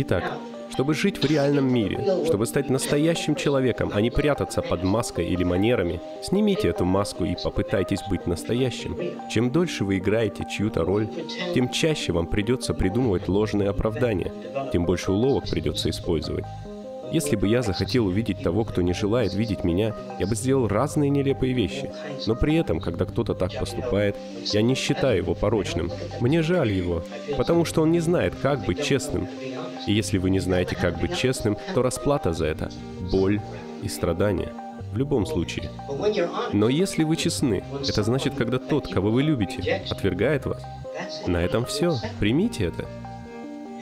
Итак, чтобы жить в реальном мире, чтобы стать настоящим человеком, а не прятаться под маской или манерами, снимите эту маску и попытайтесь быть настоящим. Чем дольше вы играете чью-то роль, тем чаще вам придется придумывать ложные оправдания, тем больше уловок придется использовать. Если бы я захотел увидеть того, кто не желает видеть меня, я бы сделал разные нелепые вещи. Но при этом, когда кто-то так поступает, я не считаю его порочным. Мне жаль его, потому что он не знает, как быть честным. И если вы не знаете, как быть честным, то расплата за это — боль и страдания. В любом случае. Но если вы честны, это значит, когда тот, кого вы любите, отвергает вас. На этом все. Примите это.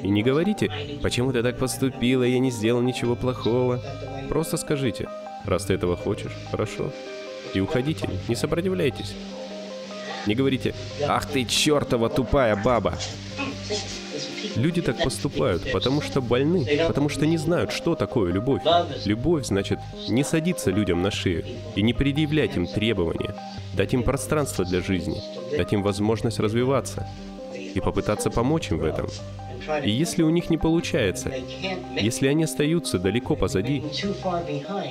И не говорите, почему ты так поступила, я не сделал ничего плохого. Просто скажите, раз ты этого хочешь, хорошо. И уходите, не сопротивляйтесь. Не говорите, ах ты чертова тупая баба. Люди так поступают, потому что больны, потому что не знают, что такое любовь. Любовь значит не садиться людям на шею и не предъявлять им требования, дать им пространство для жизни, дать им возможность развиваться и попытаться помочь им в этом. И если у них не получается, если они остаются далеко позади,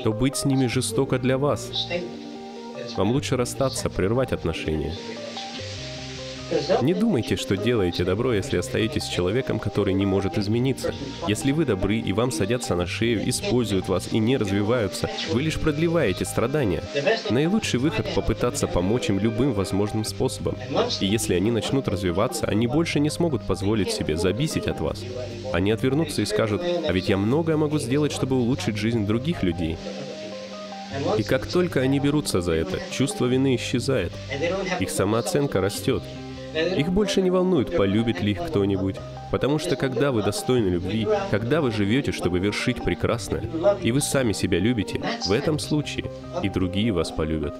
то быть с ними жестоко для вас. Вам лучше расстаться, прервать отношения. Не думайте, что делаете добро, если остаетесь с человеком, который не может измениться. Если вы добры и вам садятся на шею, используют вас и не развиваются, вы лишь продлеваете страдания. Наилучший выход — попытаться помочь им любым возможным способом. И если они начнут развиваться, они больше не смогут позволить себе забисить от вас. Они отвернутся и скажут, а ведь я многое могу сделать, чтобы улучшить жизнь других людей. И как только они берутся за это, чувство вины исчезает. Их самооценка растет. Их больше не волнует, полюбит ли их кто-нибудь. Потому что когда вы достойны любви, когда вы живете, чтобы вершить прекрасное, и вы сами себя любите, в этом случае и другие вас полюбят.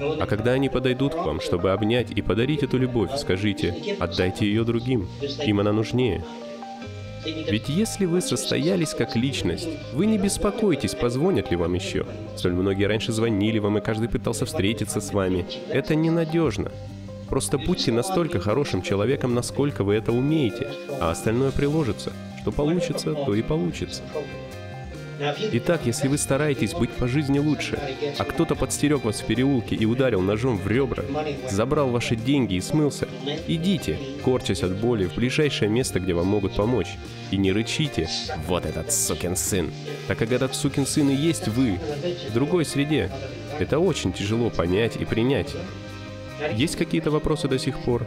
А когда они подойдут к вам, чтобы обнять и подарить эту любовь, скажите, отдайте ее другим, им она нужнее. Ведь если вы состоялись как личность, вы не беспокойтесь, позвонят ли вам еще. Столь многие раньше звонили вам, и каждый пытался встретиться с вами. Это ненадежно. Просто будьте настолько хорошим человеком, насколько вы это умеете, а остальное приложится. Что получится, то и получится. Итак, если вы стараетесь быть по жизни лучше, а кто-то подстерег вас в переулке и ударил ножом в ребра, забрал ваши деньги и смылся, идите, корчась от боли, в ближайшее место, где вам могут помочь. И не рычите «Вот этот сукин сын!» Так как этот сукин сын и есть вы, в другой среде. Это очень тяжело понять и принять. Есть какие-то вопросы до сих пор?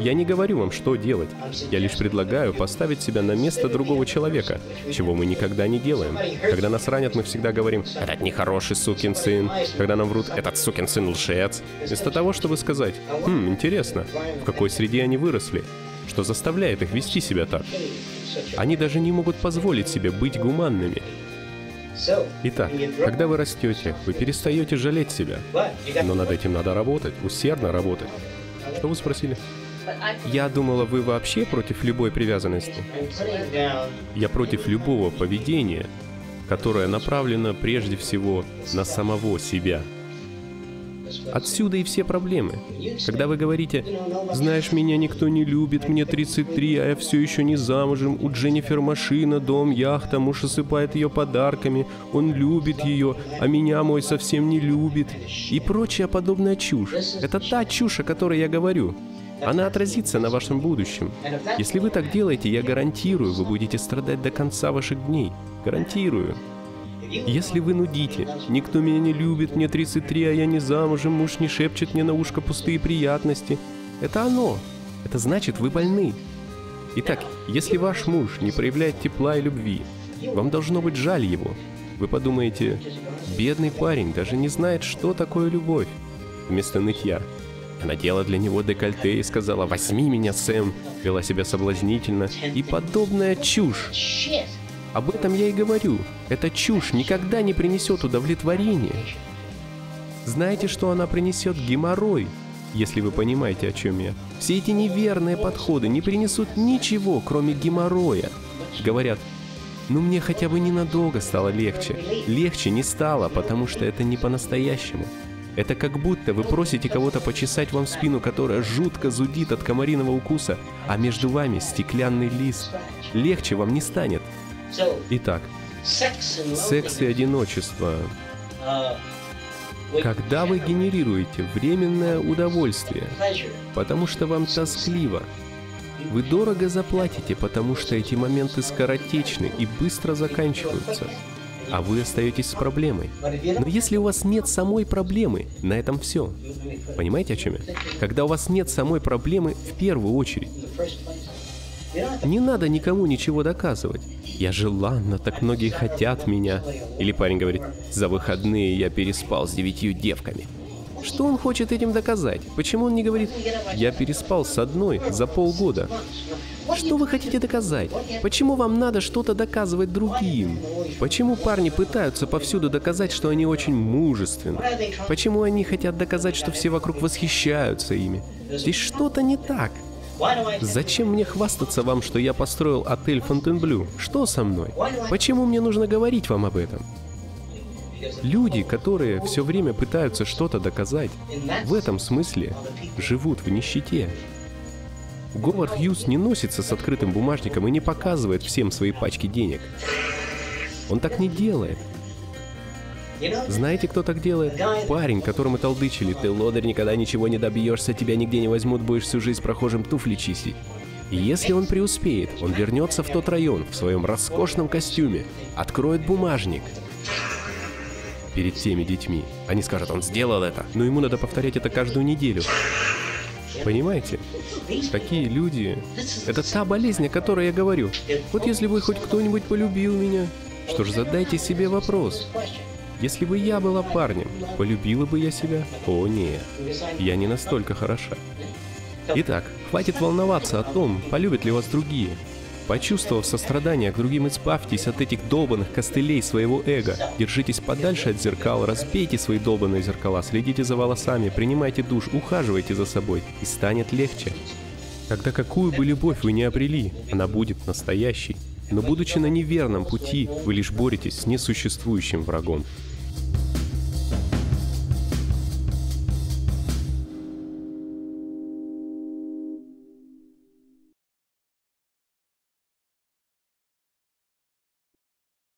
Я не говорю вам, что делать. Я лишь предлагаю поставить себя на место другого человека, чего мы никогда не делаем. Когда нас ранят, мы всегда говорим «Этот нехороший сукин сын». Когда нам врут «Этот сукин сын лжец». Вместо того, чтобы сказать «Хм, интересно, в какой среде они выросли? Что заставляет их вести себя так?» Они даже не могут позволить себе быть гуманными. Итак, когда вы растете, вы перестаете жалеть себя. Но над этим надо работать, усердно работать. Что вы спросили? Я думала, вы вообще против любой привязанности. Я против любого поведения, которое направлено прежде всего на самого себя. Отсюда и все проблемы. Когда вы говорите, знаешь, меня никто не любит, мне 33, а я все еще не замужем, у Дженнифер машина, дом, яхта, муж осыпает ее подарками, он любит ее, а меня мой совсем не любит. И прочая подобная чушь. Это та чушь, о которой я говорю. Она отразится на вашем будущем. Если вы так делаете, я гарантирую, вы будете страдать до конца ваших дней. Гарантирую. Если вы нудите, никто меня не любит, мне 33, а я не замужем, муж не шепчет мне на ушко пустые приятности. Это оно. Это значит, вы больны. Итак, если ваш муж не проявляет тепла и любви, вам должно быть жаль его. Вы подумаете, бедный парень даже не знает, что такое любовь. Вместо нытья. Я надела для него декольте и сказала «Возьми меня, Сэм», вела себя соблазнительно и подобная чушь. Об этом я и говорю. Эта чушь никогда не принесет удовлетворения. Знаете, что она принесет? Геморрой, если вы понимаете, о чем я. Все эти неверные подходы не принесут ничего, кроме геморроя. Говорят, ну мне хотя бы ненадолго стало легче. Легче не стало, потому что это не по-настоящему. Это как будто вы просите кого-то почесать вам спину, которая жутко зудит от комариного укуса, а между вами стеклянный лист. Легче вам не станет. Итак, секс и одиночество. Когда вы генерируете временное удовольствие, потому что вам тоскливо, вы дорого заплатите, потому что эти моменты скоротечны и быстро заканчиваются а вы остаетесь с проблемой. Но если у вас нет самой проблемы, на этом все. Понимаете, о чем я? Когда у вас нет самой проблемы в первую очередь. Не надо никому ничего доказывать. Я желанно, так многие хотят меня. Или парень говорит, за выходные я переспал с девятью девками. Что он хочет этим доказать? Почему он не говорит, я переспал с одной за полгода? Что вы хотите доказать? Почему вам надо что-то доказывать другим? Почему парни пытаются повсюду доказать, что они очень мужественны? Почему они хотят доказать, что все вокруг восхищаются ими? Здесь что-то не так. Зачем мне хвастаться вам, что я построил отель Фонтенблю? Что со мной? Почему мне нужно говорить вам об этом? Люди, которые все время пытаются что-то доказать, в этом смысле живут в нищете. Говард Хьюз не носится с открытым бумажником и не показывает всем свои пачки денег. Он так не делает. Знаете, кто так делает? Парень, которому толдычили. Ты, лодырь, никогда ничего не добьешься, тебя нигде не возьмут, будешь всю жизнь прохожим туфли чистить. И если он преуспеет, он вернется в тот район в своем роскошном костюме, откроет бумажник перед теми детьми. Они скажут, он сделал это, но ему надо повторять это каждую неделю. Понимаете? Такие люди... Это та болезнь, о которой я говорю. Вот если бы хоть кто-нибудь полюбил меня, что ж, задайте себе вопрос. Если бы я была парнем, полюбила бы я себя? О, нет. Я не настолько хороша. Итак, хватит волноваться о том, полюбят ли вас другие. Почувствовав сострадание к другим, избавьтесь от этих долбанных костылей своего эго. Держитесь подальше от зеркал, разбейте свои долбанные зеркала, следите за волосами, принимайте душ, ухаживайте за собой, и станет легче. Когда какую бы любовь вы не обрели, она будет настоящей. Но будучи на неверном пути, вы лишь боретесь с несуществующим врагом.